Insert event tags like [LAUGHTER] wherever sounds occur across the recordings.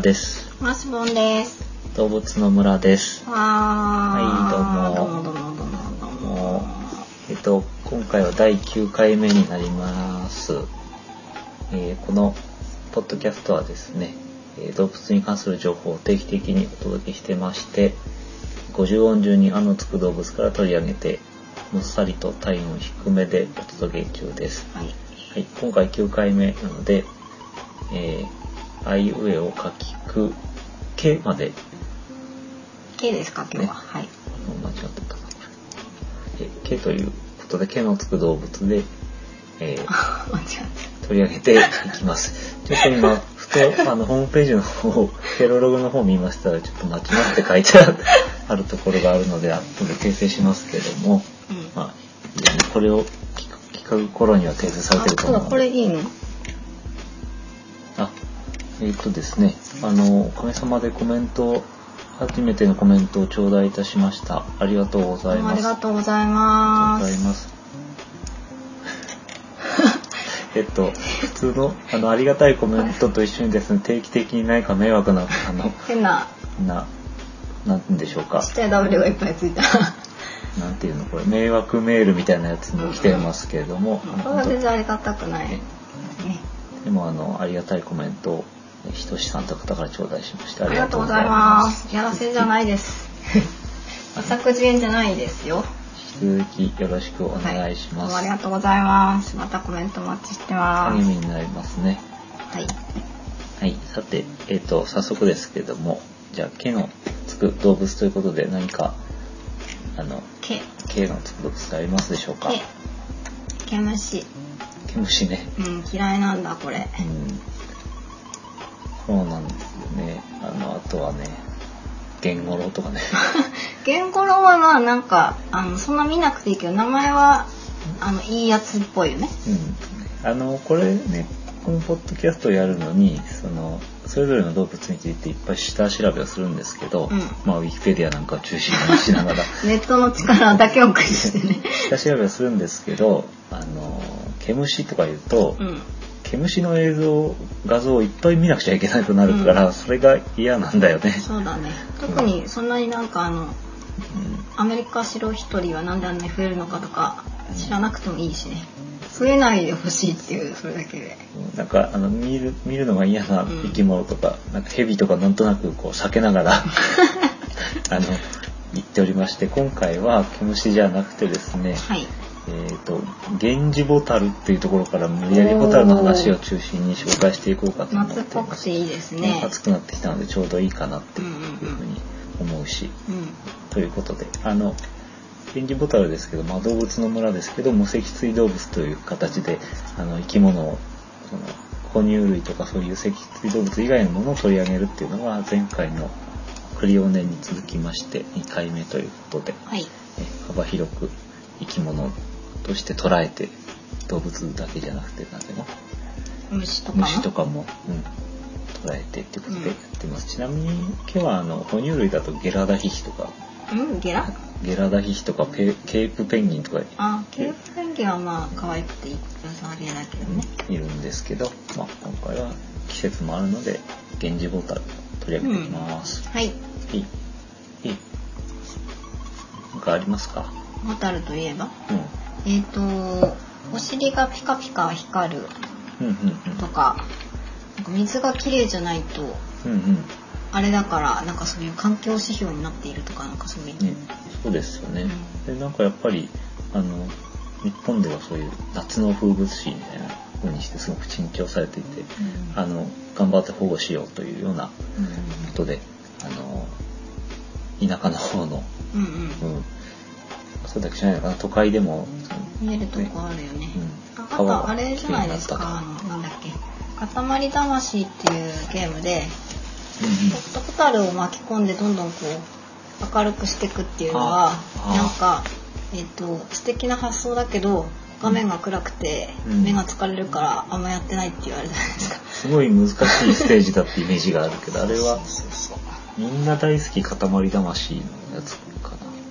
はい、村です。マスボンです。動物の村です。はいどうもどうもどうもどうもえっと、今回は第9回目になります。えーこのポッドキャストはですね、えー動物に関する情報を定期的にお届けしてまして、50音順に「あ」のつく動物から取り上げて、もっさりと体温低めでお届け中です。はい。はい、今回9回目なので、えー、あいうえを書きくけまで K ですか今日は。ねはい。間違ってたかな。え、毛ということで、毛のつく動物で、えーあ [LAUGHS] 間違え取り上げていきます。ちょっと今、ふと、あの、ホームページの方、ペロログの方見ましたら、ちょっと間違って書いてあるところがあるので、後で訂正しますけれども、た。うん。まあ、これを聞く頃には訂正されてると思うので。これいいの？あ、えっ、とですね、あの、おかげさまでコメント、初めてのコメントを頂戴いたしました。ありがとうございます。ありがとうございます。[LAUGHS] えっと、普通の、あの、ありがたいコメントと一緒にですね、定期的に何か迷惑な、あの、変な、な、なんでしょうかちっ。ちゃい W がいっぱいついた。なんていうの、これ、迷惑メールみたいなやつも来てますけれども、これは全然ありがたくない。ね。でも、あの、ありがたいコメントを、ひとしさんと方から頂戴しまして、ありがとうございます。やらせじゃないです。浅口園じゃないですよ。引き続きよろしくお願いします。はどうもありがとうございます。またコメントお待ちしてます。励みになりますね。はい。はい、さて、えっ、と、早速ですけども、じゃあ、毛のつく動物ということで、何か、あの、K。毛のつく動物ありますでしょうか？毛虫。毛虫ね。うん、嫌いなんだ、これ。うん。そうなんですよね。あの、あとはね、ゲンゴロウとかね。[LAUGHS] ゲンゴロウはまあなんかあのそんな見なくていいけど名前はあのいいやつっぽいよね。うん。あの、これね、このポッドキャストをやるのに、その、それぞれの動物についていっぱい下調べをするんですけど、うんまあ、ウィキペディアなんかを中心にしながら、[LAUGHS] ネットの力だけを駆使してね。下調べをするんですけど、あの、毛虫とか言うと、うん。毛虫の映像、画像をいっぱい見なくちゃいけなくなるから、うんそれが嫌なんだよね。そうだね。特にそんなになんかあのうんアメリカ白一人はなんであんなに増えるのかとか知らなくてもいいしね。増えないでほしいっていうそれだけで。なんかあの見る見るのが嫌な生き物とか、なんか蛇とかなんとなくこう避けながら [LAUGHS] あの言っておりまして今回は毛虫じゃなくてですね、はい。えっ、と源氏ボタルっていうところから無理やりボタルの話を中心に紹介していこうかと思って夏っぽくていいですね。暑くなってきたのでちょうどいいかなっていうふうに思うし、うん。ということであの源氏ボタルですけど、まあ、動物の村ですけど無脊椎動物という形であの生き物をその哺乳類とかそういう脊椎動物以外のものを取り上げるっていうのが前回のクリオネに続きまして2回目ということで、はい。え幅広く生き物として捉えて動物だけじゃなくてなんていうの？虫とか？の。虫とかも、うん、捉えてっていうことでやってます、ちなみに今日はあの哺乳類だとゲラダヒヒとか。うんゲラ？ゲラダヒヒとかペケープペンギンとか。あ、ケープペンギンはまあ可愛くていい良さげだけどね。いるんですけど、まあ、今回は季節もあるので源氏ボタル取り上げていきます、はい。いい。いい。なんかありますか？ホタルといえば？うんえっ、とお尻がピカピカ光るうんうんとか水が綺麗じゃないとうんうん。うんあれだからなんかそういう環境指標になっているとかなんかそういう、ね、そうですよね、でなんかやっぱりあの日本ではそういう夏の風物詩みたいな風にしてすごく珍重されていて、あの頑張って保護しようというようなことであの田舎の方の、うんうん。うん、そうだけじゃないのかな都会でも見えるとこあるよね、うん。ああとあれじゃないですかあのなんだっけ「塊魂」っていうゲームでホホタルを巻き込んでどんどんこう明るくしていくっていうのはなんかえっ、と素敵な発想だけど画面が暗くてうん。目が疲れるからあんまやってないって言われたじゃないですか。すごい難しいステージだってイメージがあるけどあれは [LAUGHS] みんな大好き塊魂のやつ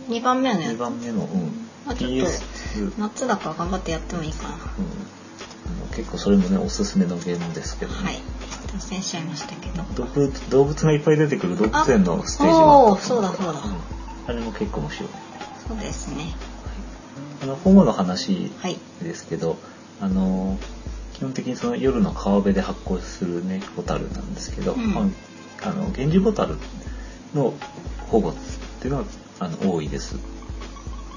2番目のや2つ番目の、うん、あちょっと PS、うん、夏だから頑張ってやってもいいかな。あの結構それもねおすすめのゲームですけどね、はい。演しちゃいましたけど。動物動物がいっぱい出てくる動物園のステージが。おおそうだそうだ、うん、あれも結構面白い。そうですね、はい、あの保護の話ですけど、はい、あの基本的にその夜の川辺で発光するねホタルなんですけど、うん、まあ、あの源氏ホタルの保護っていうのはあの多いです。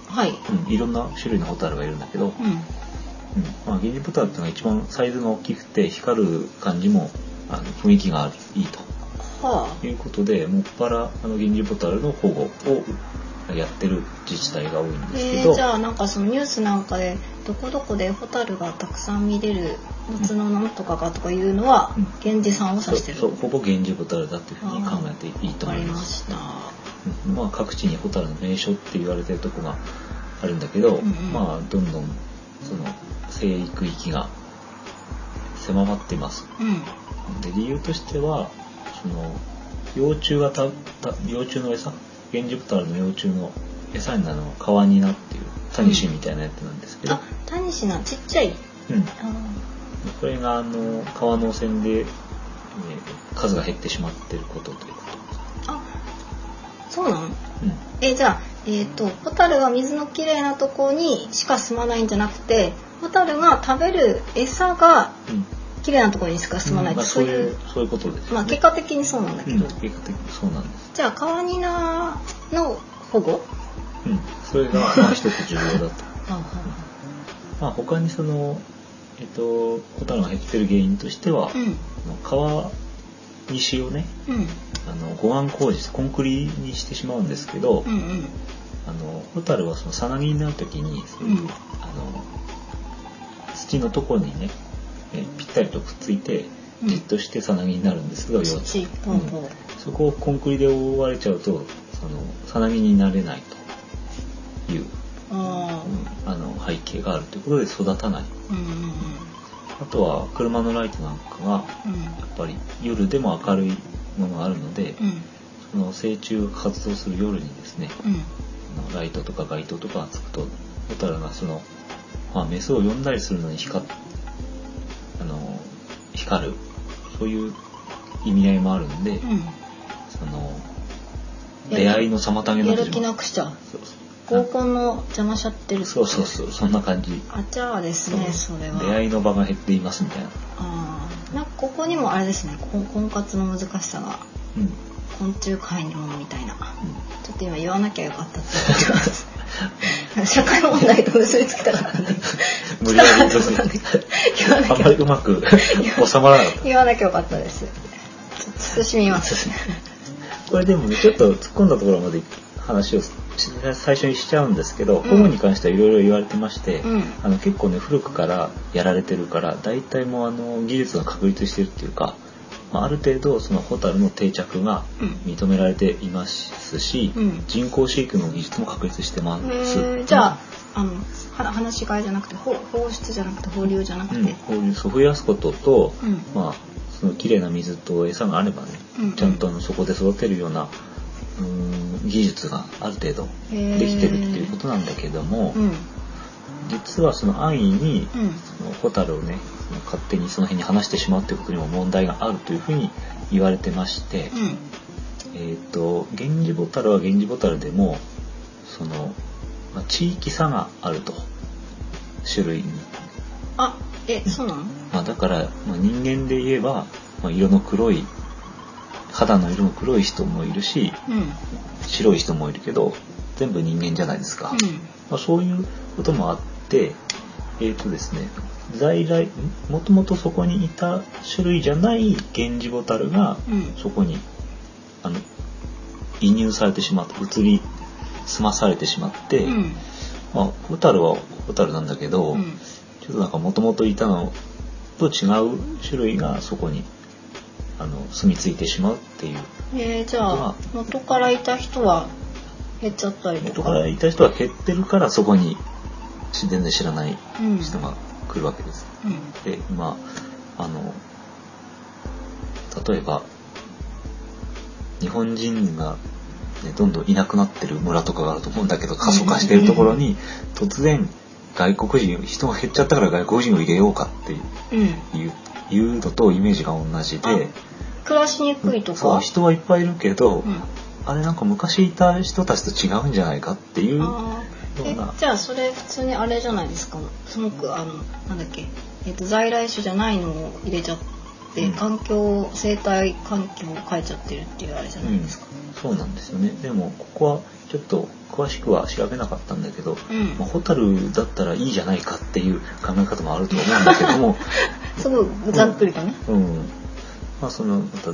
はい、うん、いろんな種類のホタルがいるんだけど、うん。うん。まあ、ゲンジボタルっていうのが一番サイズが大きくて光る感じもあの雰囲気がいいと、はあ、いうことでもっぱらあのゲンジボタルの保護をやってる自治体が多いんですけど、えー、じゃあなんかそのニュースなんかでどこどこでホタルがたくさん見れる夏のなんとかがとかいうのは、源氏さんを指してる、そうほぼ源氏ホタルだというふうに考えていいと思います。ま [LAUGHS] まあ各地にホタルの名所って言われてるとこがあるんだけど、うんうん、まあどんどんその生育域が狭まっています。うん、で理由としてはその幼虫がたた幼虫の餌？源氏ブタルの幼虫の餌になるのは川ニナっていうタニシみたいなやつなんですけど、うん、あタニシなちっちゃい、うん、これがあの川の線で、えー、数が減ってしまっていることということ。あそうなの、うん、えじゃあえっ、ー、とホタルが水のきれいなところにしか住まないんじゃなくてホタルが食べる餌が綺麗なところにしか住まない、うんまあ、そういうそういうことです、ね、まあ結果的にそうなんだけど、うん、結果的にそうなんです。じゃあカワニナの保護？うん。それがまあ一つ重要だと。[LAUGHS] まあ他にそのえっとホタルが減ってる原因としては、うん、川西をね、うん、あの護岸工事コンクリにしてしまうんですけど、うんうん、あのホタルはそのさなぎになる時にそういう、うん、あの土のところにね、えぴったりとくっついてじっとしてさなぎになるんですけど、うん、そこをコンクリで覆われちゃうとそのさなぎになれないという、うん、あの背景があるということで育たない。うんあとは車のライトなんかがやっぱり夜でも明るいものがあるので、うん、その成虫が活動する夜にですね、うん、ライトとか街灯とかがつくとホタルがその、まあ、メスを呼んだりするのに光あの光るそういう意味合いもあるんで、うん、その出会いの妨げになってしまう。やる気なくしちゃう。そうそう合コンの邪魔しちゃってるそうそうそうそんな感じ。あじゃあですねそれは。出会いの場が減っていますみたいな。ああなんかここにもあれですね婚活の難しさが、うん、昆虫界にもみたいな、うん、ちょっと今言わなきゃよかったって思ってます社会問題と結びつけたからね [LAUGHS] 無理やりあんまりうまく収まらなかった。言わなきゃよかったです。慎みます。[LAUGHS] これでもねちょっと突っ込んだところまで話を最初にしちゃうんですけど、保護に関してはいろいろ言われてまして、うん、あの結構ね古くからやられてるから大体もうあの技術が確立してるっていうか、まあ、ある程度そのホタルの定着が認められていますし、うん、人工飼育の技術も確立してます。じゃああの話し飼いじゃなくて放出じゃなくて放流じゃなくて、放流そう増やすことと、まあその綺麗な水と餌があればね、ちゃんとあのそこで育てるようなうん技術がある程度できてるっていうことなんだけども、うん、実はその安易に、うん、そのホタルをね勝手にその辺に話してしまうっていうことにも問題があるというふうに言われてまして、うん、えっ、と源氏ボタルは源氏ボタルでもその、まあ、地域差があると種類に。あえそうなの、まあ、だから、まあ、人間で言えば、まあ、色の黒い肌の色の黒い人もいるし、うん、白い人もいるけど全部人間じゃないですか、うん、まあ、そういうこともあってえっ、ー、とですね在来もともとそこにいた種類じゃないゲンジボタルが、そこにあの移入されてしまって移り住まされてしまって、まあ、ホタルはホタルなんだけど、ちょっとなんかもともといたのと違う種類がそこにあの住み着いてしまうっていう。えー、じゃあ元からいた人は減っちゃったりとか？元からいた人は減ってるからそこに全然知らない人が来るわけです。うん、でまああの例えば日本人が、ね、どんどんいなくなってる村とかがあると思うんだけど過疎化してるところに突然外国人人が減っちゃったから外国人を入れようかっていう,、うん、いうのとイメージが同じで。暮らしにくいとか？そう人はいっぱいいるけど、うん、あれなんか昔いた人たちと違うんじゃないかっていうえじゃあそれ普通にあれじゃないですか？すごくあのなんだっけ、えーと、在来種じゃないのを入れちゃって、うん、環境生態環境を変えちゃってるっていうあれじゃないですか、うん、そうなんですよね。でもここはちょっと詳しくは調べなかったんだけど、うん。まあ、ホタルだったらいいじゃないかっていう考え方もあると思うんだけども。すごいざっくりとね、うん、うん、まあそのまた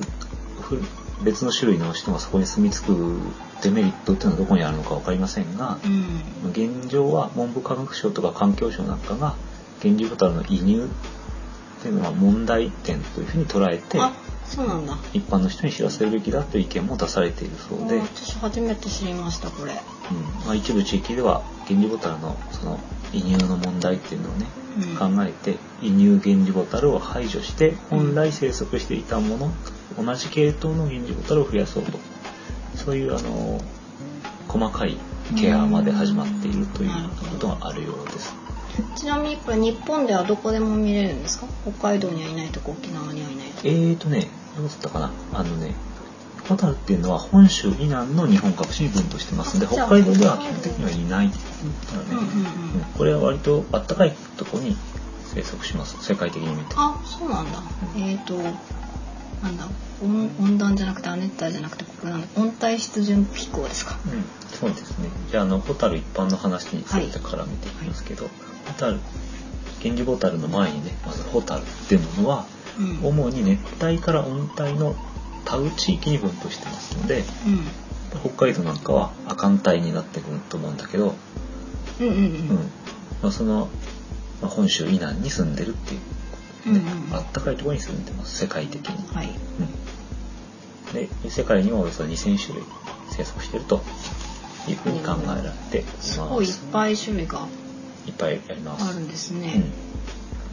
別の種類の人がそこに住み着くデメリットっていうのはどこにあるのか分かりませんが、うん、現状は文部科学省とか環境省なんかが源氏ホタルの移入っていうのは問題点というふうに捉えてそうなんだ。一般の人に知らせるべきだという意見も出されているそうで。私初めて知りましたこれ、うん。まあ、一部地域では源氏ホタルのその移入の問題っていうのをね、うん、考えて移入源氏ホタルを排除して本来生息していたもの、うん、同じ系統の源氏ホタルを増やそうと。そういうあの細かいケアまで始まっているということがあるようです。ちなみにこれ日本ではどこでも見れるんですか？北海道にはいないとか沖縄にはいないとか。えーとねどうだったかな？あのねホタルっていうのは本州以南の日本各地に分布してますので北海道では基本的にはいないので、ね、うんうん、これは割とあったかいところに生息します。世界的に見て。あそうなんだ、うん、えっ、ー、となんだ温温暖じゃなくて亜熱帯じゃなくてこれなんだ。温帯湿潤気候ですか、うん、そうですね。じゃああのホタル一般の話についてから見ていきますけど、はい、ホタル源氏ホタルの前にねまずホタルっていうものは、うん、主に熱帯から温帯の田植地域に分布してますので、うん、北海道なんかは亜寒帯になってくると思うんだけど、うんうんうん。うん。まあ、その、まあ、本州以南に住んでるっていうね、うんうん、あったかいところに住んでます世界的に、はい。うん、で世界にはおよそ2000種類生息してるというふうに考えられています、すごいいっぱい種類がいっぱいあります。あるんですね、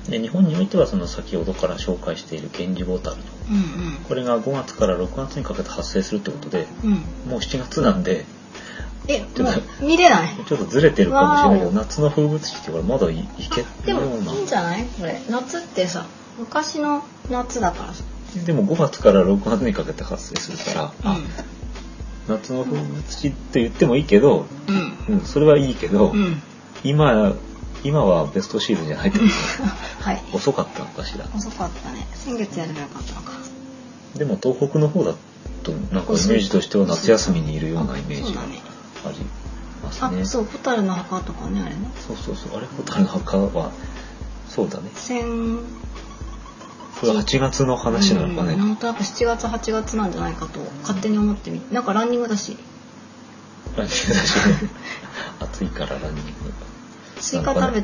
うん、で日本においてはその先ほどから紹介している源氏ボタルと、うんうん、これが5月から6月にかけて発生するってことで、うん、もう7月なんで。え、もう見れない？[LAUGHS] ちょっとずれてるかもしれないけど、夏の風物詩ってこれまだいいけでもいいんじゃない？これ。夏ってさ、昔の夏だからさ。でも5月から6月にかけて発生するから、うん、夏の風物詩って言ってもいいけど、うん、うん、それはいいけど、うん、今、今はベストシーズンじゃないってこと [LAUGHS] はい。遅かったのかしら？遅かったね。先月やればよかったのか。でも東北の方だと、なんかイメージとしては夏休みにいるようなイメージが。ありますね。あ、そう、ホタルの墓とかね、あれね。そうそうそう、あれ、ホタルの墓は、そうだね。千。これ8月の話なのかね。なんとなく7月、8月なんじゃないかと、勝手に思ってみて。なんかランニングだし。ランニングだし、暑いからランニング。スイカ食べ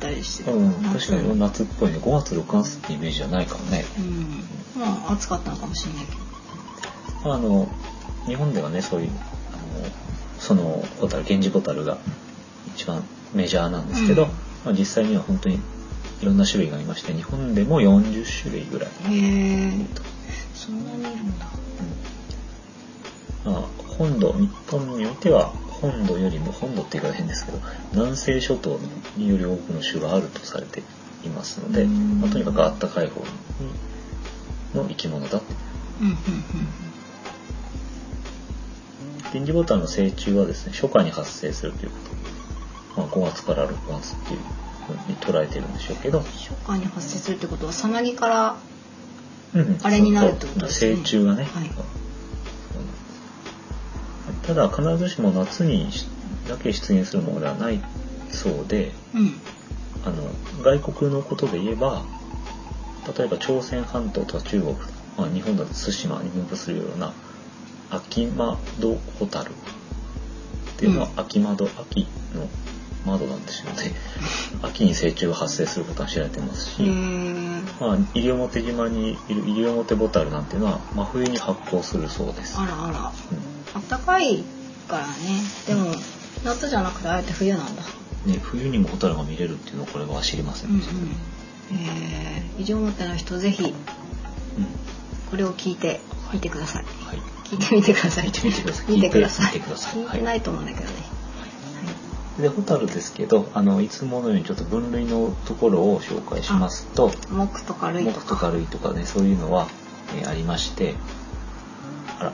たりしてうん、確かに夏っぽいね。5月、6月ってイメージじゃないかもね。うん。まあ、暑かったのかもしれないけど。あの、日本ではね、そういう、そのホタル源氏ホタルが一番メジャーなんですけど、うん、まあ、実際には本当にいろんな種類がいまして日本でも40種類ぐらいへえそんなにいるんだ、うんまあ、本土日本においては本土よりも本土って言い方変ですけど南西諸島により多くの種があるとされていますので、まあ、とにかくあったかい方の生き物だうんうんうん臨時ボタンの成虫はですね、初夏に発生するということ。まあ、5月から6月っていうふうに捉えてるんでしょうけど。初夏に発生するってことは、さなぎから、あれになるってことですね。成虫がね。はい、ただ、必ずしも夏にだけ出現するものではないそうで、うん、あの、外国のことで言えば、例えば朝鮮半島とか中国、まあ、日本だと対馬に分布するような秋窓ホタルっていうのは秋窓、秋の窓なんですよね。[LAUGHS] 秋に成虫が発生することは知られてますし、まあ、西表島にいる西表ボタルなんていうのは真冬に発光するそうです。あらあら。うん、あったかいからね。でも、夏じゃなくてあえて冬なんだ。ね、冬にもホタルが見れるっていうのはこれは知りませんでした、ね。うんうん、えー、西表の人ぜひ、うん、これを聞いてみてください。はい聞いてみてください。聞いてみてください。見てください。聞いてないと思うんだけどね。でホタルですけどあのいつものようにちょっと分類のところを紹介しますと木とか類とか木とか類とかねそういうのは、えーありましてあら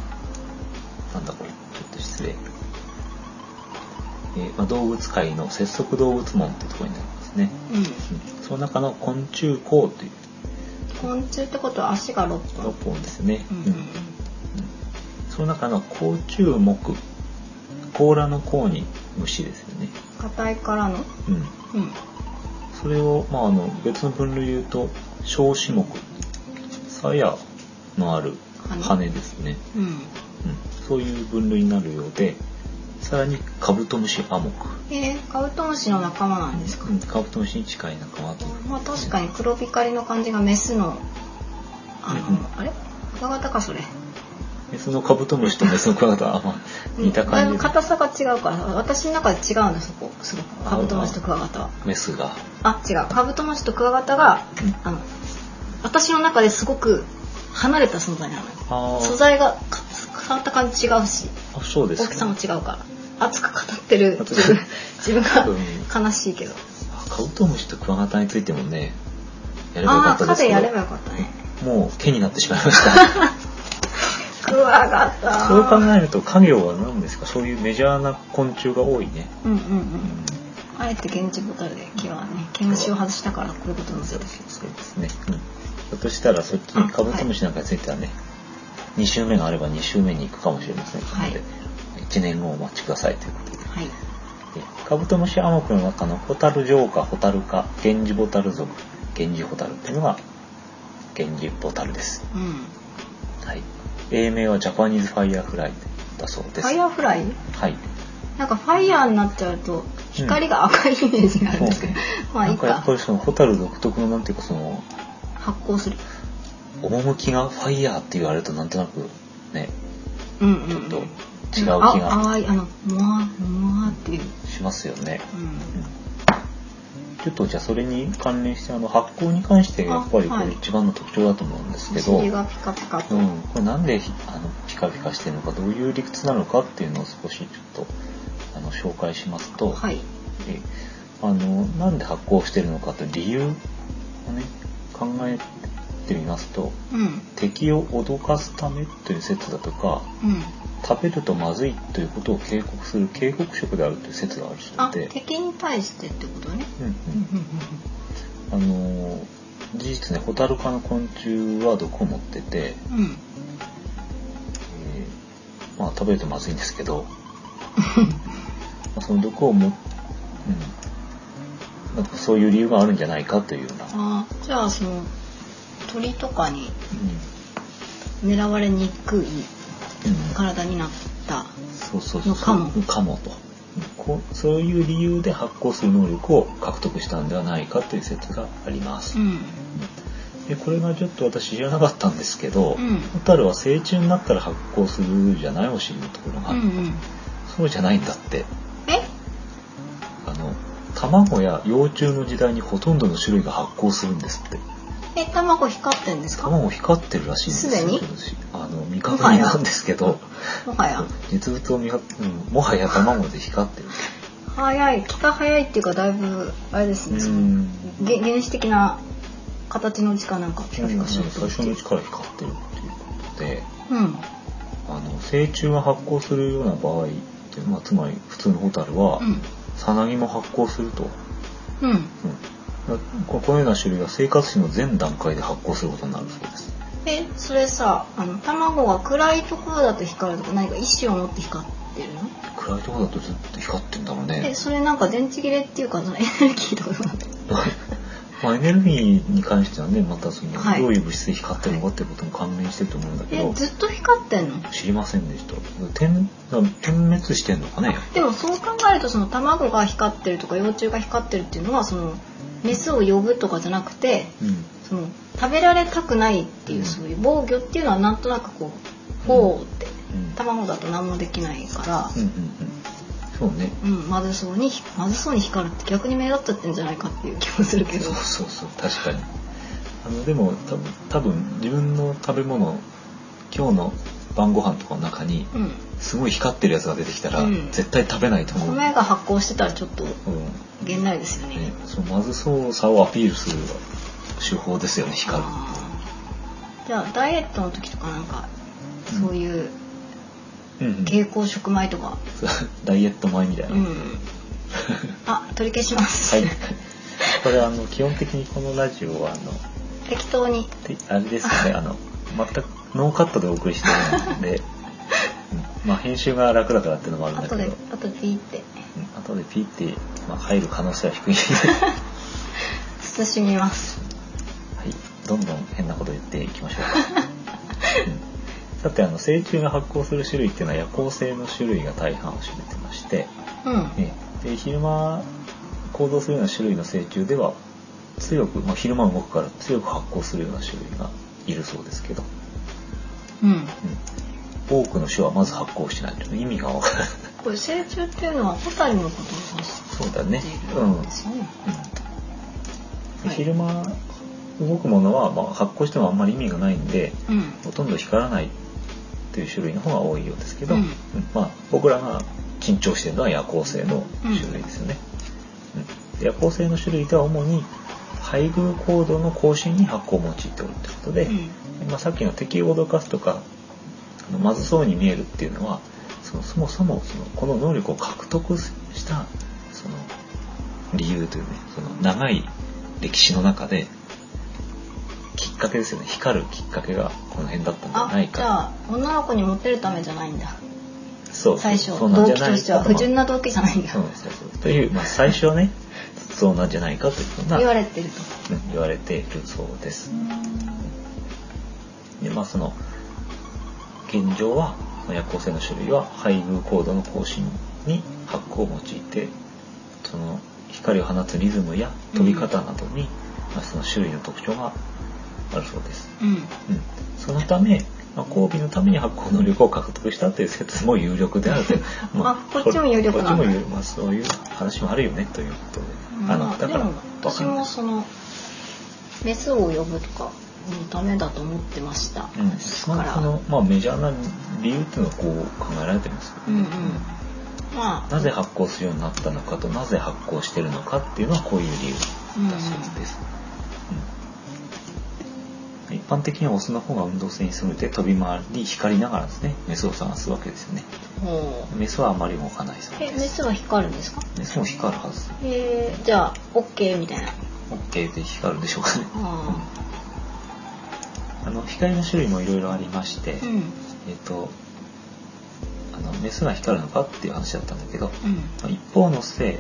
なんだこれ。ちょっと失礼、えーまあ、動物界の節足動物門ってところになりますね、うん。うん、その中の昆虫項という。昆虫ってことは足が6本。6本ですね、うんうんうん。その中の甲虫目。甲羅の甲に虫ですよね、硬いからの？うん、うん。それを、まあ、あの別の分類で言うと小種目。鞘のある羽。羽ですね、うん。うん、そういう分類になるようでさらにカブトムシアモク、えー、カブトムシの仲間なんですか、うん、カブトムシに近い仲間まあ確かに黒光りの感じがメスのあの、うん。うんあれ？クワガタかそれ。メスのカブトムシとメスのクワガタはまあ似ただいぶ感じで硬さが違うから私の中で違うんだそこ。すごくカブトムシとクワガタは。メスが。あ違う。カブトムシとクワガタが、うん。あの私の中ですごく離れた存在なの。素材がか触った感じ違うし。あそうです大きさもね違うから。熱く語ってる [LAUGHS] 自分自分うん。が悲しいけど、あカブトムシとクワガタについてもねやればよかああったですけど。ー歯でやればよかったね。もう毛になってしまいました。[LAUGHS] クワガタ。そう考えると家業は何ですか？そういうメジャーな昆虫が多いね、うんうんうん。あえて現地ボタルで今日はね毛虫を外したからこういうことになる。そうですね、うん、ひょっとしたらそっちにカブトムシなんかについてはね、2週目があれば2週目に行くかもしれません。ので、はい1年後お待ちくださいということで。はい。でカブトムシアモクの中のホタルジョウカホタル科ゲンジボタル属ゲンジホタルっていうのがゲンジボタルです、うん。はい、英名は Japanese firefly だそうです。ファイヤーフライ？はい。なんかファイヤーになっちゃうと光が赤いイメージがあるんですけど、まあいないんかやっかぱりそのホタル独特のなんていうかその発光する趣がファイヤーって言われるとなんとなくね。うんうん、うん、ちょっと違う気が。ああのモワモワっていう、しますよね、うん。うんちょっとじゃあそれに関連してあの発光に関してやっぱりこれ一番の特徴だと思うんですけおど、尻がピカピカと、うん、これなんでひあのピカピカしてるのかどういう理屈なのかっていうのを少しちょっとあの紹介しますと、はい。えあのなんで発光してるのかという理由をね考えてみますとうん。敵を脅かすためという説だとかうん。食べるとまずいということを警告する警告色であるという説があるそあうで、敵に対してってことね。うんうんうん、あの事実ねホタル科の昆虫は毒を持ってて、うん。えーまあ食べるとまずいんですけど [LAUGHS] まあその毒をも、うん、なんかそういう理由があるんじゃないかというような、あじゃあその鳥とかにう狙われにくい体になったのかも。かもと。こうそういう理由で発光する能力を獲得したんではないかという説があります、うん。でこれがちょっと私知らなかったんですけど、うん。ホタルは成虫になったら発光するじゃないお尻のところが、うんうん。そうじゃないんだって。え？あの卵や幼虫の時代にほとんどの種類が発光するんですってえ卵光ってんですか？卵光ってるらしいんですよ。すでに？あの未確認なんですけど。もはや？実物を見は、うん、もはや卵で光ってる。早い。気が早いっていうかだいぶあれですね。げ原始的な形のうちかなんか。ピカピカしてる初のうちから光ってるっていうことで。うん。あの成虫が発光するような場合まあ、つまり普通のホタルは、うん。さなぎも発光すると、うん。うん、ここのような種類が生活史の全段階で発光することになるそうです。えそれさあの卵が暗いところだと光るとか何か意志を持って光ってるの？暗いところだとずっと光ってんだろうえねそれなんか電池切れっていうかエネルギーとか [LAUGHS] まあ、エネルギーに関してはねまたその、はい。どういう物質で光ってるのかっていうことも関連してると思うんだけど。えずっと光ってんの？知りませんでした。点点滅してんのかね。でもそう考えるとその卵が光ってるとか幼虫が光ってるっていうのはそのメスを呼ぶとかじゃなくてうん。その食べられたくないっていう、うん。そういう防御っていうのはなんとなくこうこうって、うん。卵だと何もできないからうん、うんうん。そうね。うんまずそうにまずそうに光るって逆に目立っちゃってんじゃないかっていう気もするけど。そうそうそう確かに。あのでも多分自分の食べ物今日の晩ご飯とかの中にうん。すごい光ってるやつが出てきたら、うん。絶対食べないと思う、米が発酵してたらちょっとうん。げんないですよね。ね、そのまずそうさをアピールする手法ですよね光。るじゃあダイエットの時とかなんかうんそういう蛍光食米とか？[LAUGHS] ダイエット前みたいな、うん。[LAUGHS] あ取り消します、はい。これあの基本的にこのラジオはあの適当に。てあれですよねあの全くノーカットでお送りしてるんで、[LAUGHS] うん。まあ編集が楽だからっていうのもあるんだけど。後で後でピーって。うん。後でピッて、まあ、入る可能性は低い。[LAUGHS] 慎みます。はい。どんどん変なこと言っていきましょうか、[LAUGHS] うん。さてあの成虫が発光する種類っていうのは夜行性の種類が大半を占めてまして、うん。ねで昼間行動するような種類の成虫では強く、まあ、昼間動くから強く発光するような種類がいるそうですけど、多くの種はまず発光しないという意味がわからない。これ成虫っていうのはホタルのことを指しそうだね。うん。うん。はい。昼間動くものは、まあ、発光してもあんまり意味がないんでうん。ほとんど光らないっていう種類の方が多いようですけど、うん。うん。まあ、僕らが緊張しているのは夜行性の種類ですよね、うん。で夜行性の種類では主に配偶コードの更新に発光を用いておるということで、うんまあ、さっきの敵を脅かすとかあのまずそうに見えるっていうのはそのそもそもそのこの能力を獲得したその理由というねその長い歴史の中できっかけですよね。光るきっかけがこの辺だったんじゃないか。あ女の子にモテるためじゃないんだ。そう最初そうなん動じゃないか機としては不純な動機じゃないんだ。そうそうそうという、まあ、[LAUGHS] 最初はねそうなんじゃないかというふうな言われてると。うん言われているそうです。でまあその現状はその夜行性の種類は配偶コードの更新に発光を用いてその光を放つリズムや飛び方などに、まあ、その種類の特徴があるそうです。うん。うん、そのため、まあ、交尾のために発光能力を獲得したという説も有力であると。[LAUGHS] いう、あこっちも有力な。んだこっちも有まあ、そういう話もあるよねということで、まあだから私もそのメスを呼ぶとかのためだと思ってました、うん、ですから。まあその、まあ、メジャーな理由っていうのはこう考えられてますけど、うんうん。まあ。なぜ発光するようになったのかとなぜ発光してるのかっていうのはこういう理由だそうです、うん一般的にはオスの方が運動性に優れて飛び回り光りながらですねメスを探すわけですよね。ほメスはあまり動かないそううえです。メスは光るんですか？メスも光るはず。えー、じゃあ OK みたいな。OK で光るでしょうかね、ああの光の種類もいろいろありまして、ーうん。えっ、とあのメスが光るのかっていう話だったんだけど、うん。まあ一方の性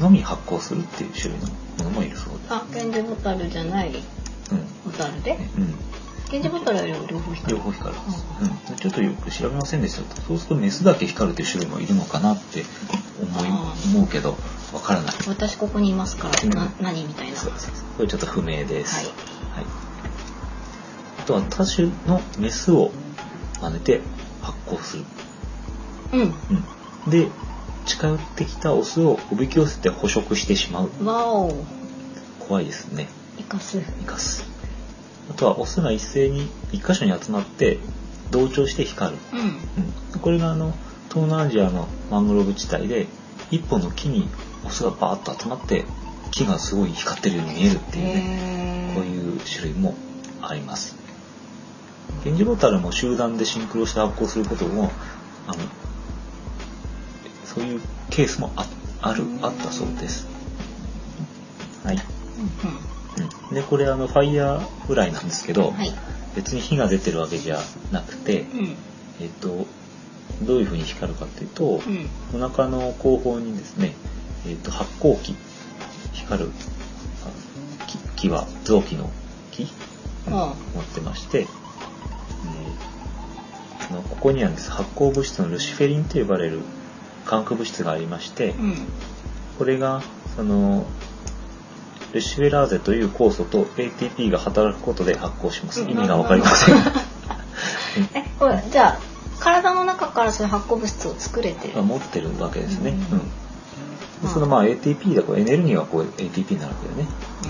のみ発光するっていう種類のものもいるそうです。あゲンジボタルじゃない。ボタルで？うん、うん、ゲンジボタルは両方光る。両方光るうん、ちょっとよく調べませんでした。そうするとメスだけ光るっていう種類もいるのかなって思い思うけどわからない。私ここにいますから、うん。な何みたいな。そうそうそう。これちょっと不明です、はいとは多種のメスを真似て発光する、うん。うん、で近寄ってきたオスをおびき寄せて捕食してしまう。わお。怖いですね。生かす生かすあとはオスが一斉に一箇所に集まって同調して光る、うん。うん、これがあの東南アジアのマングローブ地帯で一本の木にオスがバーッと集まって木がすごい光ってるように見えるっていうね。こういう種類もありますゲンジボタルも集団でシンクロして発光することもあのそういうケースもああるあったそうです。はい、ううん、でこれあのファイヤーフライなんですけど、んはい。別に火が出てるわけじゃなくて、うん。えっとどういうふうに光るかっていうと、うん。お腹の後方にですね、えっと発光器光るあ木木は臓器の木、うんあ。持ってまして、えーあのここにはです発光物質のルシフェリンと呼ばれる化学物質がありまして、うんこれがそのルシフェラーゼという酵素と ATP が働くことで発光します。うん意味がわかりません。[LAUGHS] えこれじゃあ体の中からそういう発光物質を作れてる？まあ持ってるわけですね。うんうんでそのまあ ATP だとエネルギーはこう ATP になるわけだよね。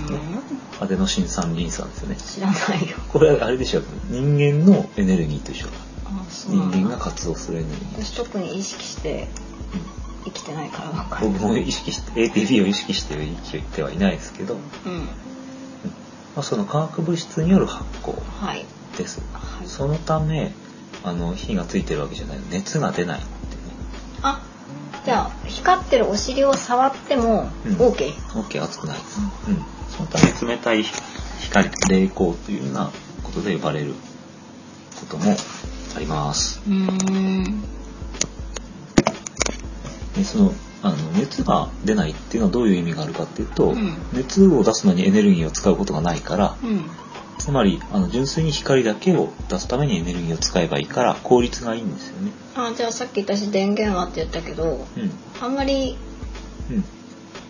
うんアデノシン酸リン酸ですよね。知らないよこれあれでしょ。人間のエネルギーと一緒。人間が活動するエネルギー私特に意識して生きてないから分かる僕も意識して ATP を意識して生きてはいないですけど、うん。まあ、その化学物質による発酵です、はい。はい、そのためあの火がついてるわけじゃない。熱が出ないってねあじゃあ光ってるお尻を触っても OK?、うん、OK 熱くないです、うん、そのため冷たい光冷光というようなことで呼ばれることもあります。うん。でそのあの熱が出ないっていうのはどういう意味があるかっていうと、うん、熱を出すのにエネルギーを使うことがないから、うん、つまりあの純粋に光だけを出すためにエネルギーを使えばいいから効率がいいんですよね。あじゃあさっき私電源はって言ったけど、うん、あんまり、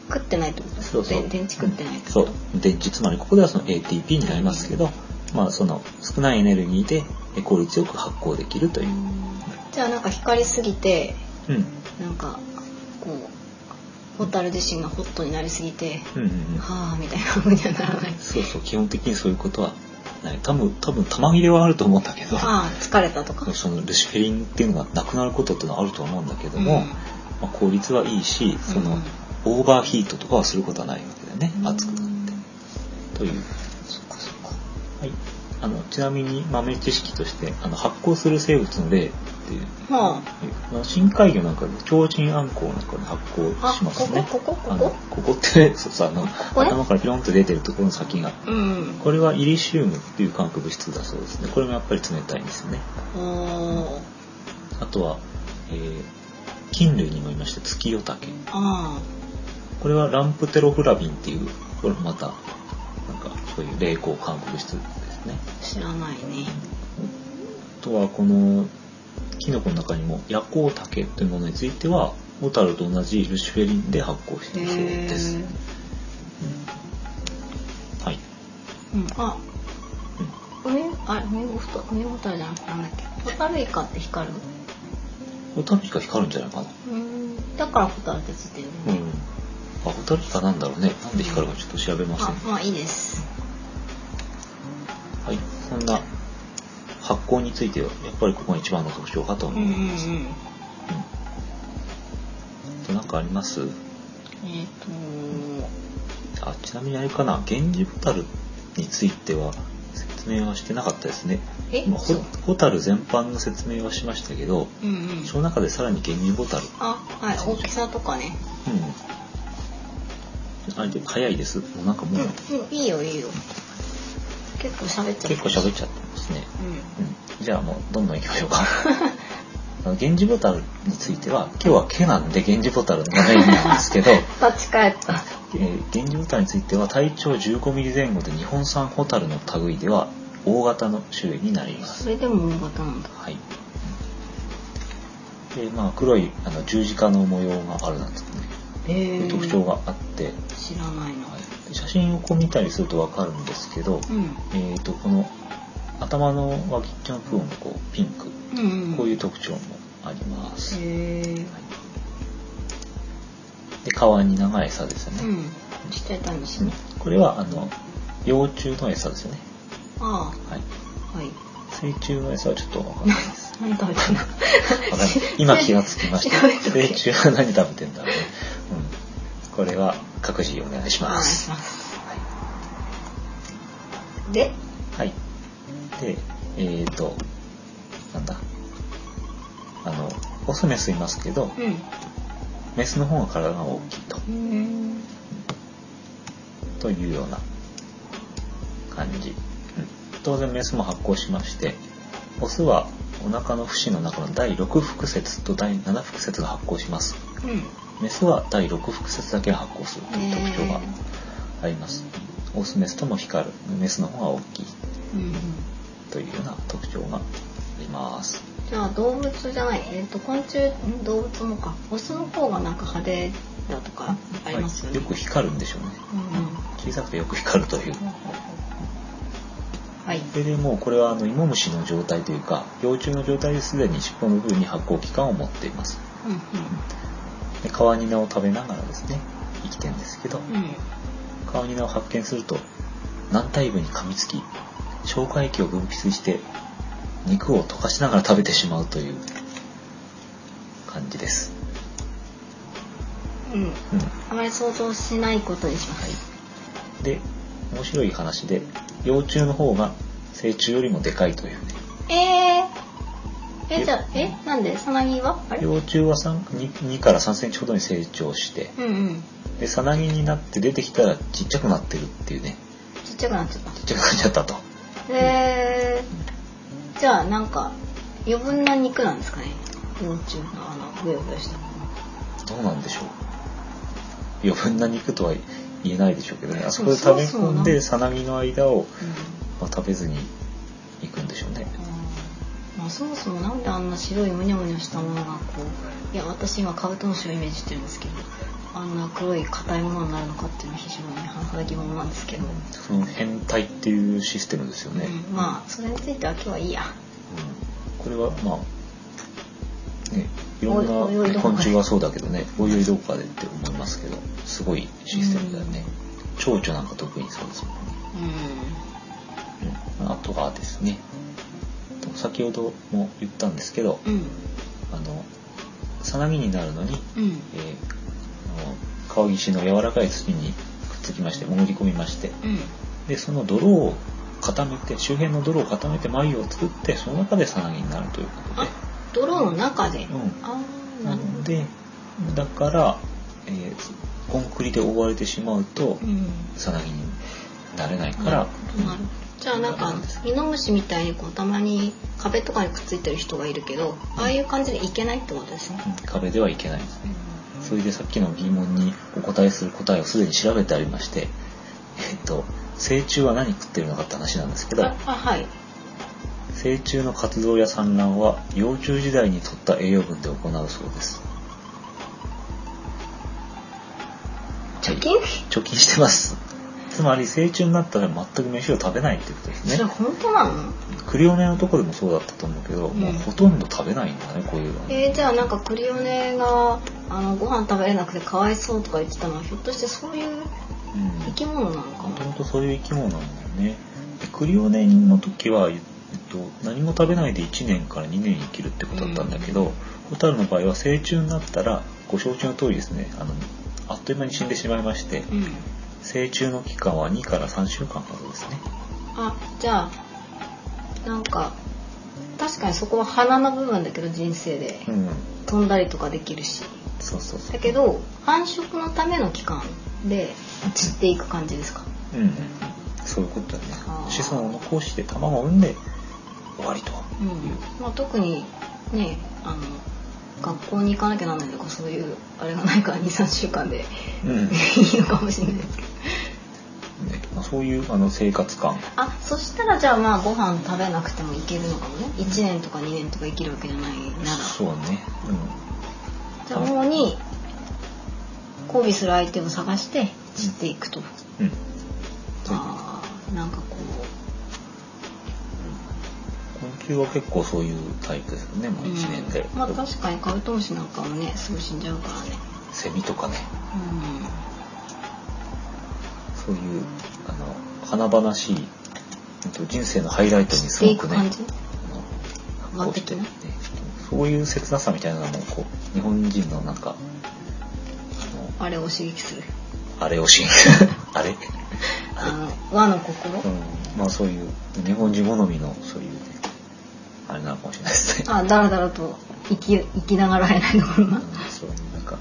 食ってないってことそうそう。電池食ってないそう。電池つまりここではその ATP になりますけど、まあその少ないエネルギーで効率よく発光できるという。じゃあなんか光りすぎて、うん、なんかこうホタル自身がホットになりすぎて、うんうんうん、はあみたいな風にはならない。そうそう基本的にそういうことはない。多分多分玉切れはあると思うんだけど。ああ疲れたとか。そのルシフェリンっていうのがなくなることっていうのはあると思うんだけども、うん、まあ、効率はいいしその、うん、オーバーヒートとかはすることはないわけだよね、うん、熱くなって。というはい。あのちなみに豆知識としてあの発酵する生物の例っていう、はあ、深海魚なんかで超人あんこうなんかで発酵しますね。ここここここ？って [LAUGHS] そうそうあの頭からピロンと出てるところの先が、うん、これはイリシウムっていう化学物質だそうですね。これもやっぱり冷たいんですよね。あとは、えー、菌類にもいましてツキヨタケ。これはランプテロフラビンっていうこれまたなんかそういう冷光化学物質ですね知らないねあとはこのキノコの中にも夜光竹というものについてはホタルと同じルシフェリンで発酵しているそうです。うん、はい。うん、あ、うん、じゃなくてなんだっけホタルイカって光るホタルイカ光るんじゃないかな。うんだからホタルってついてるね。うん。あホタルイカなんだろうね。なんで光るかちょっと調べません、あまあいいです。はいそんな発酵についてはやっぱりここが一番の特徴かと思います。うんうんうん、と何かあります？えっ、とあちなみにあれかな？源氏ホタルについては説明はしてなかったですね。今ホホタル全般の説明はしましたけど、うんうん、その中でさらに源氏ホタル。あはい大きさとかね。うん。あれで早いです。もうなんかもう、うんうん、いいよいいよ。結構喋っちゃ結構喋っちゃってますね、うん、うん、じゃあもうどんどんいきましょうか。[LAUGHS] 源氏ボタルについては今日は毛なんで源氏ボタルのメインなんですけど [LAUGHS] 立ち返った、えー、源氏ボタルについては体長15ミリ前後で日本産ホタルの類では大型の種類になります。それでも大型なんだ。はい。でまあ黒いあの十字架の模様があるなんてね、えー、特徴があって。知らないな、はい写真をこう見たりすると分かるんですけど、うん、えーと、この頭の脇っちょの部分がこうピンク、うんうん、こういう特徴もあります。はい、で皮に長い餌ですよね。うん、してたんです？ね。これはあの幼虫の餌ですよね。ああ。はい。はい。成虫の餌はちょっと分かんないです。何食べてんだ今気がつきました。[LAUGHS] 成虫は何食べてんだろうね。うん。これは各自お願いします。ではい。でえっ、ー、となんだ。あのオスメスいますけど、うん、メスの方が体が大きいと。というような感じ、うん、当然メスも発酵しましてオスはお腹の節の中の第6腹節と第7腹節が発酵します、うん、メスは第6腹節だけ発酵するという特徴があります。オスメスとも光る。メスの方が大きい、というような特徴があります。じゃあ動物じゃない、えっ、ー、と昆虫動物もか。オスの方がなんか派手だとかありますよね、はい、よく光るんでしょうね、うんうん、小さくてよく光るという、はい、それでもうこれはあの芋虫の状態というか幼虫の状態ですでに尻尾の部分に発光器官を持っています、うんうんでカワニナを食べながらですね生きてるんですけど、うん、カワニナを発見すると軟体部に噛みつき消化液を分泌して肉を溶かしながら食べてしまうという感じです。うんうん。あまり想像しないことにします、で、面白い話で、幼虫の方が成虫よりもでかいというね。えー、えじゃあえなんで？さなぎは？あれ？幼虫は 3, 2, 2から3センチほどに成長して、うんうん。で、さなぎになって出てきたらちっちゃくなってるっていうね。ちっちゃくなっちゃっちっちゃくなっちゃったと。たへえー、じゃあなんか余分な肉なんですかね？幼虫のあのブヨブヨした。どうなんでしょう。余分な肉とは言えないでしょうけどね。あそこで食べ込んで、さなぎの間を、うん。まあ、食べずに行くんでしょうね。まあ、そもそもなんであんな白いムニョムニョしたものがこういや私今カブトムシをイメージしてるんですけどあんな黒い硬いものになるのかっていうのは非常に甚だ疑問なんですけど、その変態っていうシステムですよね。うん、まあそれについては今日はいいや。うん。これはまあねいろんな昆虫がそうだけどねおいおいどこかでって思いますけどすごいシステムだよね。蝶々なんか特にそうですもんね、ううん、あとはですねと先ほども言ったんですけどんうん。あのさなぎになるのに、うん。えーあの川岸の柔らかい土にくっつきまして潜り込みましてうん。でその泥を固めて周辺の泥を固めて繭を作ってその中でさなぎになるということあで泥の中で、うん。なのでだから、えーコンクリで覆われてしまうとうん。さなぎになれないから、なるほどじゃあなんかミノムシみたいにこうたまに壁とかにくっついてる人がいるけどああいう感じでいけないってことですね、うん。壁ではいけないんですね。それでさっきの疑問にお答えする答えをすでに調べてありましてえっと成虫は何食ってるのかって話なんですけどはい。成虫の活動や産卵は幼虫時代に取った栄養分で行うそうです。貯金、貯金してますつまり成虫になったら全く飯を食べないってことですね。それ本当なの？クリオネのとこでもそうだったと思うけど、ん。もうほとんど食べないんだねこういうのえー、じゃあなんかクリオネがあのご飯食べれなくてかわいそうとか言ってたのはひょっとしてそういううん。生き物なのかもとな？もとそういう生き物なんだよね。でクリオネの時は、えっと、何も食べないで1年から2年生きるってことだったんだけど、ホタルの場合は成虫になったらご承知の通りですね。あのあっという間に死んでしまいましてうん成虫の期間は2から3週間ほどですね。あじゃあなんか確かにそこは花の部分だけど人生で。うん。飛んだりとかできるし。そうそうそう。だけど繁殖のための期間で散っていく感じですか？うん。うんうんそういうことだね。子孫を残して卵を産んで終わりという、うん。まあ、特にねあの学校に行かなきゃならないとかそういうあれがないから23週間でうん。いいのかもしれないです。けどねまあ、そういうあの生活感。あそしたらじゃあまあご飯食べなくてもいけるのかもね。1年とか2年とか生きるわけじゃないなら。そうね、じゃあ主に交尾する相手を探して散っていくと、うん。うん、あーなんかこ昆虫は結構そういうタイプですよね。もうう、1年で、うんまあ確かにカブトムシなんかもねすぐ死んじゃうからね。セミとかね。うそういうあの華々しい人生のハイライトにすごくねく感じ？あのこうして、ね、そういう切なさみたいなのもこう日本人のなんかあれを刺激する。あれをし [LAUGHS] あれ？あの和の心、うん、まあそういう日本人好みのそういうなのかもしれないですね。あだらだらと生き生きながらえないところがうんそうなんか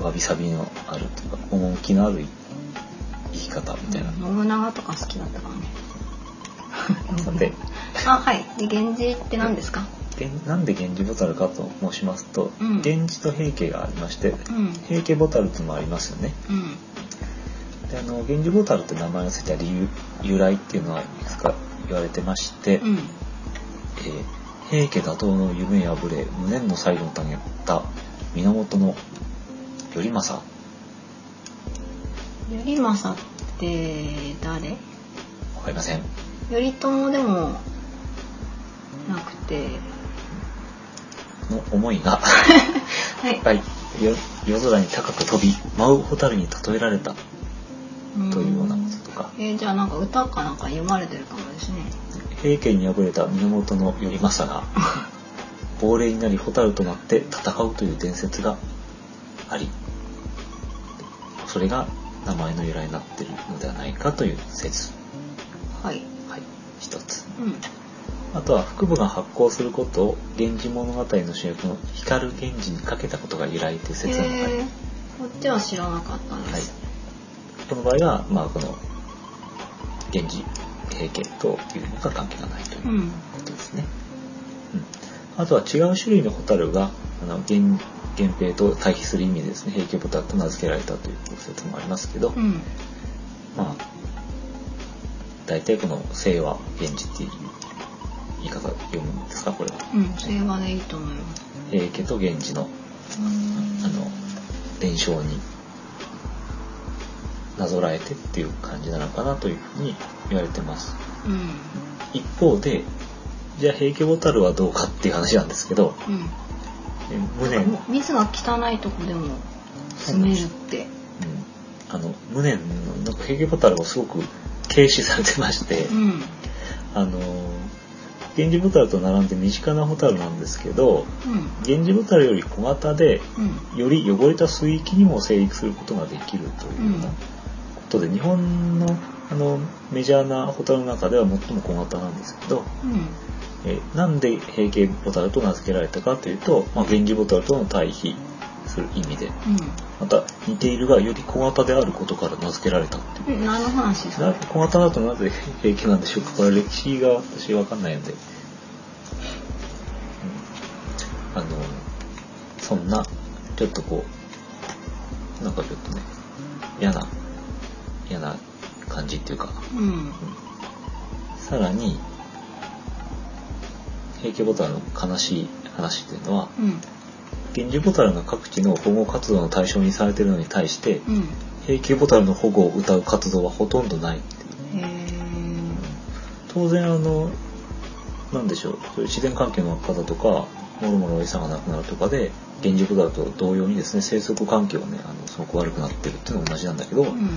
わびさびのあるとか趣のある生き方みたいな。信長とか好きだったからね。[LAUGHS] さてあはい。で源氏って何ですか？でなんで源氏ボタルかと申しますと、うん。源氏と平家がありまして、うん。平家ボタルっていうのもありますよね。うん。であの源氏ボタルって名前がついた理由由来っていうのはいくつか言われてまして、うん。えー平家打倒の夢破れ無念の最後に遂げた源の頼政。頼政って誰？わかりません。頼朝でもなくて。の思いが [LAUGHS] はい。はいよ夜空に高く飛び舞う蛍に例えられた。というようなこととか、えーじゃあなんか歌かなんか読まれてるかもですね平家に敗れた源頼政が亡霊になり蛍となって戦うという伝説がありそれが名前の由来になっているのではないかという説。はい。はい。一つ。うん。あとは腹部が発光することを「源氏物語」の主役の光源氏にかけたことが由来という説があり。こっちは知らなかったではい。す、、この場合は、まあ、この源氏平家というのが関係がないといううん。ことですね。うん、あとは違う種類の蛍があの源源平と対比する意味でですね。平家蛍と名付けられたという説もありますけど、うん。まあ大体この「清和源氏」っていう言い方読むんですか？これは。うん。平和でいいと思います。平家と源氏のあの伝承になぞらえてっていう感じなのかなというふうに言われてます。うん。一方でじゃあ平家ボタルはどうかっていう話なんですけどうん。え無念、うん、水が汚いとこでも住めるって。あの無念の平家ボタルもすごく軽視されてまして、うん。あの源氏ボタルと並んで身近なホタルなんですけどうん。源氏ボタルより小型でうん。より汚れた水域にも生育することができるというようなことで、日本のあのメジャーなホタルの中では最も小型なんですけど、うん。えーなんで平家ボタルと名付けられたかというと、まあ、源氏ボタルとの対比する意味でまた似ているがより小型であることから名付けられたっていう。うん何の話ですなか小型だとなぜ平家なんでしょうか？これ歴史が私わかんないので、うん。あのそんなちょっとこうなんかちょっとね嫌な嫌な感じっていうか。うん。さらに平家ボタルの悲しい話っていうのはうん。源氏ボタルが各地の保護活動の対象にされているのに対してうん。平家ボタルの保護を謳う活動はほとんどないっていう。当然あのなんでしょうそういう自然環境の悪化だとかもろもろ餌がなくなるとかで源氏ボタルと同様にですね生息環境がねあのすごく悪くなってるっていうのは同じなんだけど、うん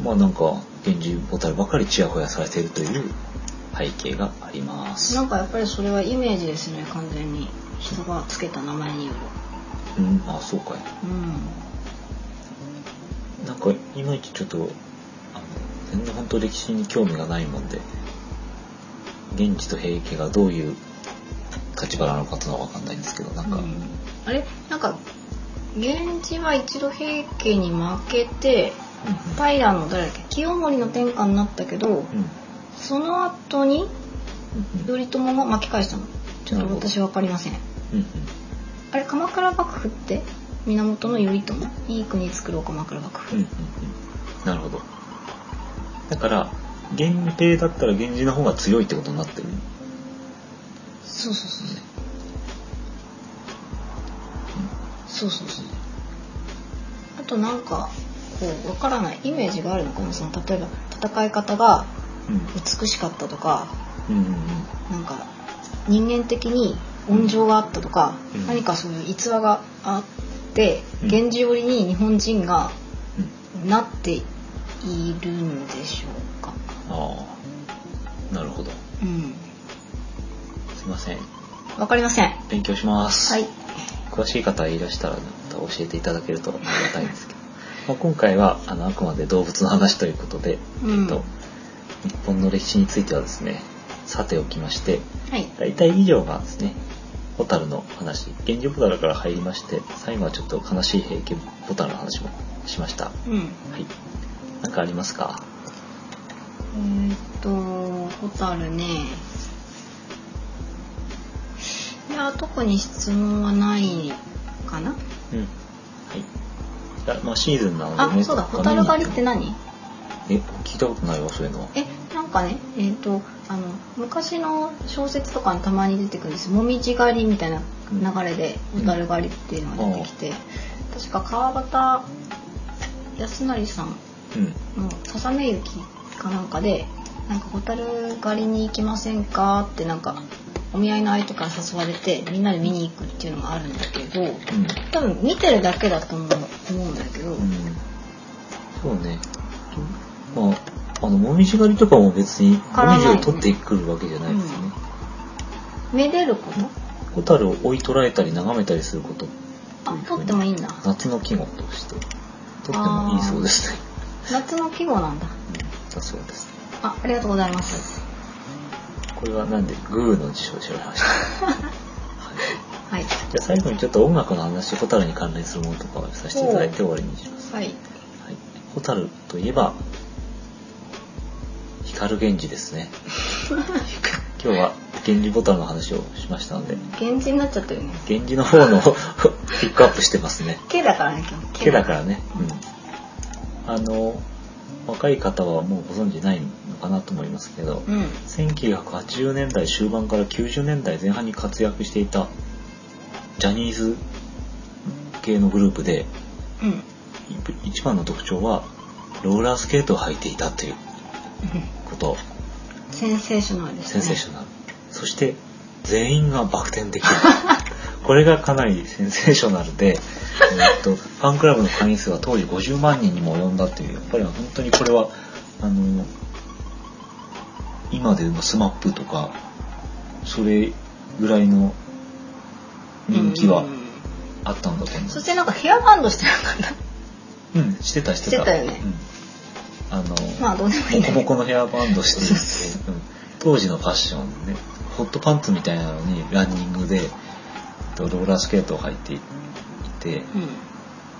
まあなんか源氏ボタルばかりちやほやされているという背景があります。なんかやっぱりそれはイメージですね完全に。人がつけた名前による。うん、あそうかい。うん。なんかいまいちちょっとあの全然本当歴史に興味がないもんで源氏と平家がどういう立場なのかっていうのは分かんないんですけどなんか、うん。あれ？なんか源氏は一度平家に負けてうん。平の誰だっけ清盛の天下になったけどうん。うんその後にうん。頼朝が巻き返したの。ちょっと私分かりません。うんうん。あれ鎌倉幕府って源頼朝？いい国作ろう鎌倉幕府、うんうんうん。なるほど。だから源平だったら源氏の方が強いってことになってる。そうそうそうそう。そうそうそう。あとなんかこうわからないイメージがあるのかなその例えば戦い方がうん。美しかったとかうんうんうん。なんか人間的に温情があったとか、うん。何かそういう逸話があってうん。源氏寄りに日本人がうん。なっているんでしょうか。ああ。なるほど。うん、すいません。わかりません。勉強します。はい。詳しい方いらしたら教えていただけるとありがたいんですけど、まあ、今回はあのあくまで動物の話ということで、うんえっと日本の歴史についてはですねさておきましてはい。大体以上がですねホタルの話源氏ホタルから入りまして最後はちょっと悲しい平家ホタルの話もしましたはうん。い何かありますか？えーっと、ホタルね。いや、特に質問はないかな。うんはいじゃあまあシーズンなのでねあ、そうだ、ホタル狩りって何？え聞いたことないわそういうのは。え、なんかね、えーっと、あの、昔の小説とかにたまに出てくるんです。もみじ狩りみたいな流れで、うん。ホタル狩りっていうのが出てきて、確か川端康成さんうん。の「ささめ雪」かなんかで「なんかホタル狩りに行きませんか?」ってなんかお見合いの相手から誘われてみんなで見に行くっていうのがあるんだけどうん。多分見てるだけだと思う思うんだけど、うん。そうね。まあ、あのもみじ狩りとかも別にもみじを取ってくるわけじゃないですね、うん、めでること？ホタルを追い捉えたり眺めたりすること。あ取ってもいいんだ。夏の季語として。取ってもいいそうですね。夏の季語なんだ、うん、だそうです。あありがとうございます、これはなんでグーの辞書を調べました？[LAUGHS] はい、じゃあ最後にちょっと音楽の話ホタルに関連するものとかをさせていただいて終わりにします。はい、はい、ホタルといえば光源氏ですね。[LAUGHS] 今日は源氏ボタンの話をしましたので。源氏になっちゃったよね。源氏の方の [LAUGHS] ピックアップしてますね。K だからね K だからね。うん。あの若い方はもうご存知ないのかなと思いますけど、うん、1980年代終盤から90年代前半に活躍していたジャニーズ系のグループで、うん、一番の特徴はローラースケートを履いていたということ、センセーショナルですね。センセーショナル。そして全員がバク転できる [LAUGHS] これがかなりセンセーショナルで、えっと、ファンクラブの会員数は当時50万人にも及んだというやっぱり本当にこれはあの今でも SMAP とかそれぐらいの人気はあったんだと思う、そしてなんかヘアバンドしてなかった？うんしてたしてた。してたよね、うん。あの、まあどうでもいいボコボコのヘアバンドしていて、うん、当時のファッションね、ホットパンツみたいなのにランニングで、ローラースケートを履いていて、うん、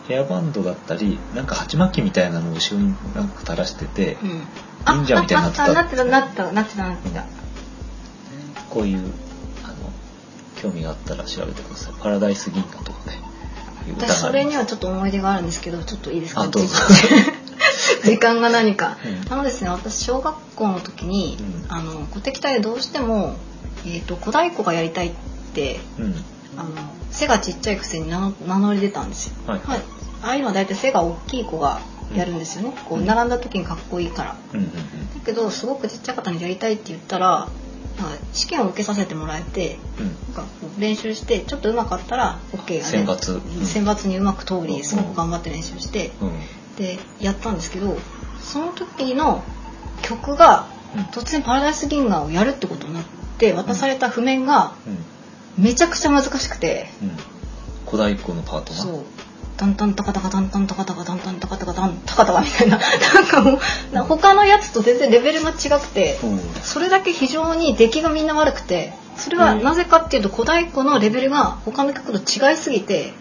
ヘアバンドだったり、なんか鉢巻きみたいなのを後ろになんか垂らしてて、うん、忍者みたいになってた。なってた、なってた、なってた、なってた。こういう、あの、興味があったら調べてください。パラダイス銀河とかね。私それにはちょっと思い出があるんですけどちょっといいですかあどうぞ。時間が。[LAUGHS] 何か、うん、あのですね私小学校の時に、うん、あの鼓笛隊でどうしても、えーと、小太鼓がやりたいって、うん、あの背がちっちゃいくせに名乗り出たんですよ、はい、はい、ああいうのは大体背が大きい子がやるんですよね、こう並んだ時にかっこいいから、だけどすごくちっちゃい方にやりたいって言ったら試験を受けさせてもらえて、うん、なんか練習してちょっと上手かったら OK がね選抜、選抜にうまく通りすごく頑張って練習して、でやったんですけどその時の曲が突然「パラダイス銀河」をやるってことになって渡された譜面がめちゃくちゃ難しくて、小太鼓のパートがそう。タンタンタカタカタンタンタカタカタンタンタカタカタンタカタカみたいな。[LAUGHS] なんかもう他のやつと全然レベルが違くて、それだけ非常に出来がみんな悪くてそれはなぜかっていうと小太鼓のレベルが他の曲と違いすぎて、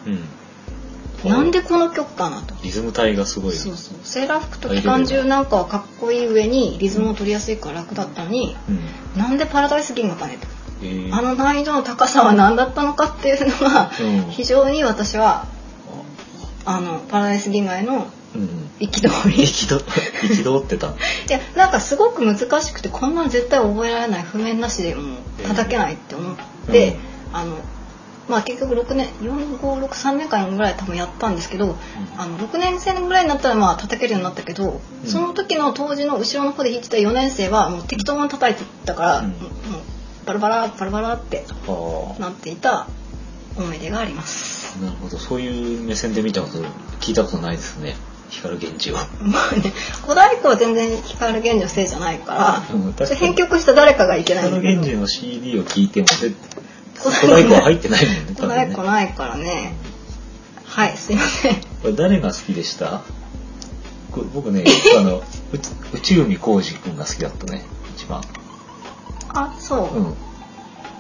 なんでこの曲かなと。リズム体がすごいそうそう。セーラー服と機関銃なんかはかっこいい上にリズムを取りやすいから楽だったのに、うん、なんでパラダイス銀河かねと、えー、あの難易度の高さは何だったのかっていうのが、うん、非常に私はあのパラダイス銀河への憤り、憤ってた。[LAUGHS] いやなんかすごく難しくてこんなん絶対覚えられない譜面なしでも叩けないって思って、うん、あのまあ、結局6年4563年間ぐらい多分やったんですけど、うん、あの6年生ぐらいになったらまあ叩けるようになったけど、うん、その時の当時の後ろの方で弾いてた4年生はもう適当に叩いてたから、うん、もうバラバラバラバラってなっていた思い出があります。なるほどそういう目線で見たこと聞いたことないですね。光源氏は。[LAUGHS] まあね、小太鼓は全然光源氏のせいじゃないから、うん、編曲した誰かがいけない。光源氏の CD を聞いても小太鼓は入ってないもんね。小太鼓ないからね。はい、すいません。これ誰が好きでした？僕ね、[LAUGHS] あの、内海浩二君が好きだったね、一番。あ、そう。うん。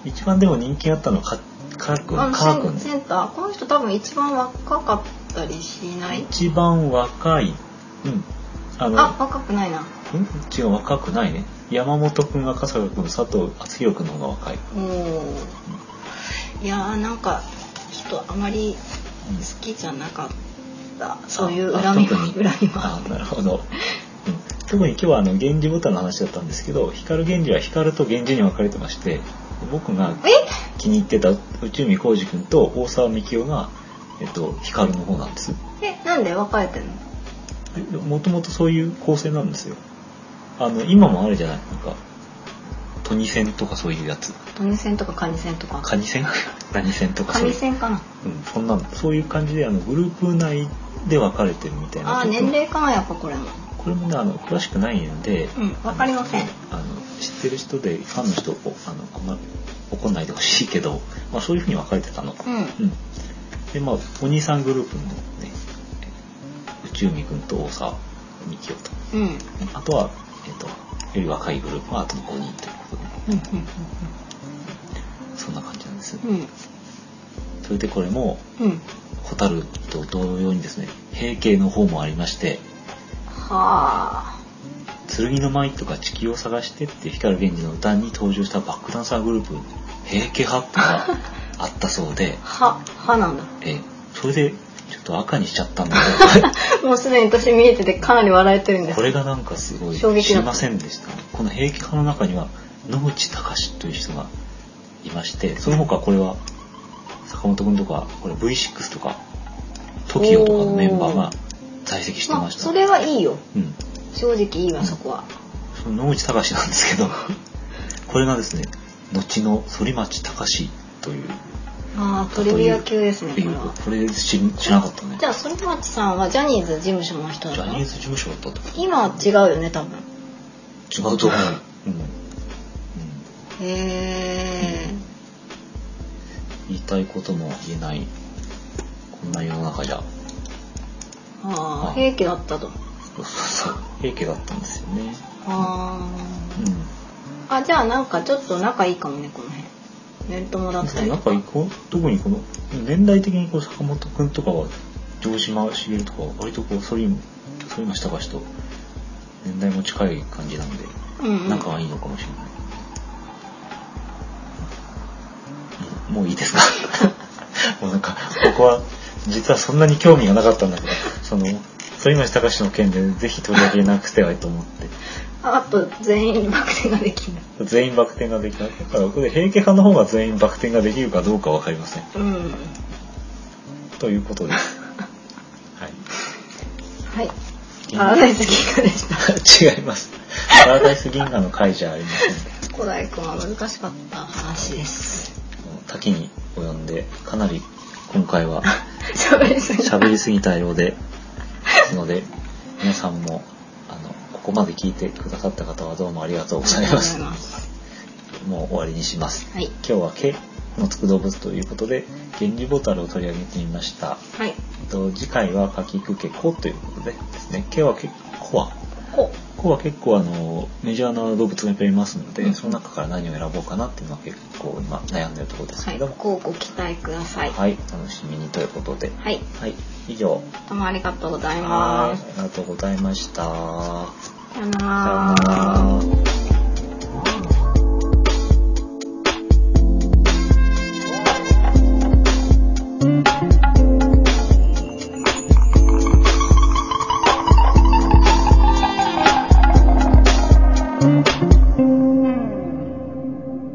一番でも人気あったのはか、かくん、かくん。センター、この人多分一番若かったりしない？一番若い。うん。あの、あ、若くないな。うん？違う、若くないね。山本君が笠く君、佐藤敦弘君の方が若い。おお。うんいやーなんかちょっとあまり好きじゃなかった、うん、そういう恨み恨みはあなるほど、うん、特に今日はあの源氏ボタンの話だったんですけど光源氏は光と源氏に分かれてまして僕が気に入ってた内海浩二君と大沢幹雄が、えっと、光の方なんです。えなんで？分かれてるの？もともとそういう構成なんですよ。あの今もあるじゃない？なんかトニセンとかそういうやつ。トニセンとかカニセンとか？カニセン？[LAUGHS] 何センとかカニセンかな？うんそんなそういう感じであのグループ内で分かれてるみたいな。あ年齢かなやっぱこれもこれもねあの詳しくないんで、うん、わかりません。あの知ってる人でファンの人あのあんま怒んないでほしいけど、まあ、そういうふうに分かれてたの。うん、うん、でまあお兄さんグループのね宇宙美君と大沢みきおと、うん、あとは、えーと、より若いグループはあと5人ということで、うんうんうんそんな感じなんです。うん、それでこれも、うん、蛍と同様にですね平家の方もありましてはあ。剣の舞とか地球を探してって光源氏の歌に登場したバックダンサーグループ平家派があったそうで。ははなんだ？えそれでちょっと赤にしちゃったんだけど。もうすでに私見えててかなり笑えてるんです。これがなんかすごい知りませんでした、ね、この平家派の中には野口隆という人がいましてその他これは坂本君とかこれ V6 とか TOKIO とかのメンバーが在籍してました、まあ、それはいいよ、うん、正直いいわ、そこは。その野口隆なんですけど [LAUGHS] これがですね後の反町隆史という。ああトリビア級ですねこれ知知らなかったね。じゃあ反町さんはジャニーズ事務所の人だジャニーズ事務所だった今は違うよね多分。違うと思う、うん、へえ、言いたいことも言えないこんな世の中じゃああ平気だったと。そうそう平家だったんですよね。ああうん。あじゃあなんかちょっと仲いいかもねこの辺。面友だったり。仲いい特にこの年代的にこう坂本君とかは城島茂とか割とこう反町反町隆史と年代も近い感じなんで、うんうん、仲はいいのかもしれない。もういいですか？[LAUGHS] もうなんか僕は実はそんなに興味がなかったんだけどその反町隆史の件でぜひ取り上げなくてはいと思って。あと全員バク転ができない。全員バク転ができない。だからこれ平家派の方が全員バク転ができるかどうかわかりません、うん、ということです。[LAUGHS] はい。はい。パラダイス銀河でした。[LAUGHS] 違います。パラダイス銀河の回じゃありません。古代君は難しかった話です。多岐に及んでかなり今回は [LAUGHS] 喋りすぎ喋りすぎたようでですので皆さんもここまで聞いてくださった方はどうもありがとうございます。もう終わりにします。はい、今日は毛のつく動物ということで、源氏ボタルを取り上げてみました。はい。と次回はかきくけこということでですね、毛は結構はこ。こは結構あのメジャーな動物がいっぱいいますので、うん、その中から何を選ぼうかなっていうのは結構今悩んでるところですけども、はい、ご期待ください。はい、楽しみにということで、はい、はい、以上。どうもありがとうございます。ありがとうございました。さよなら。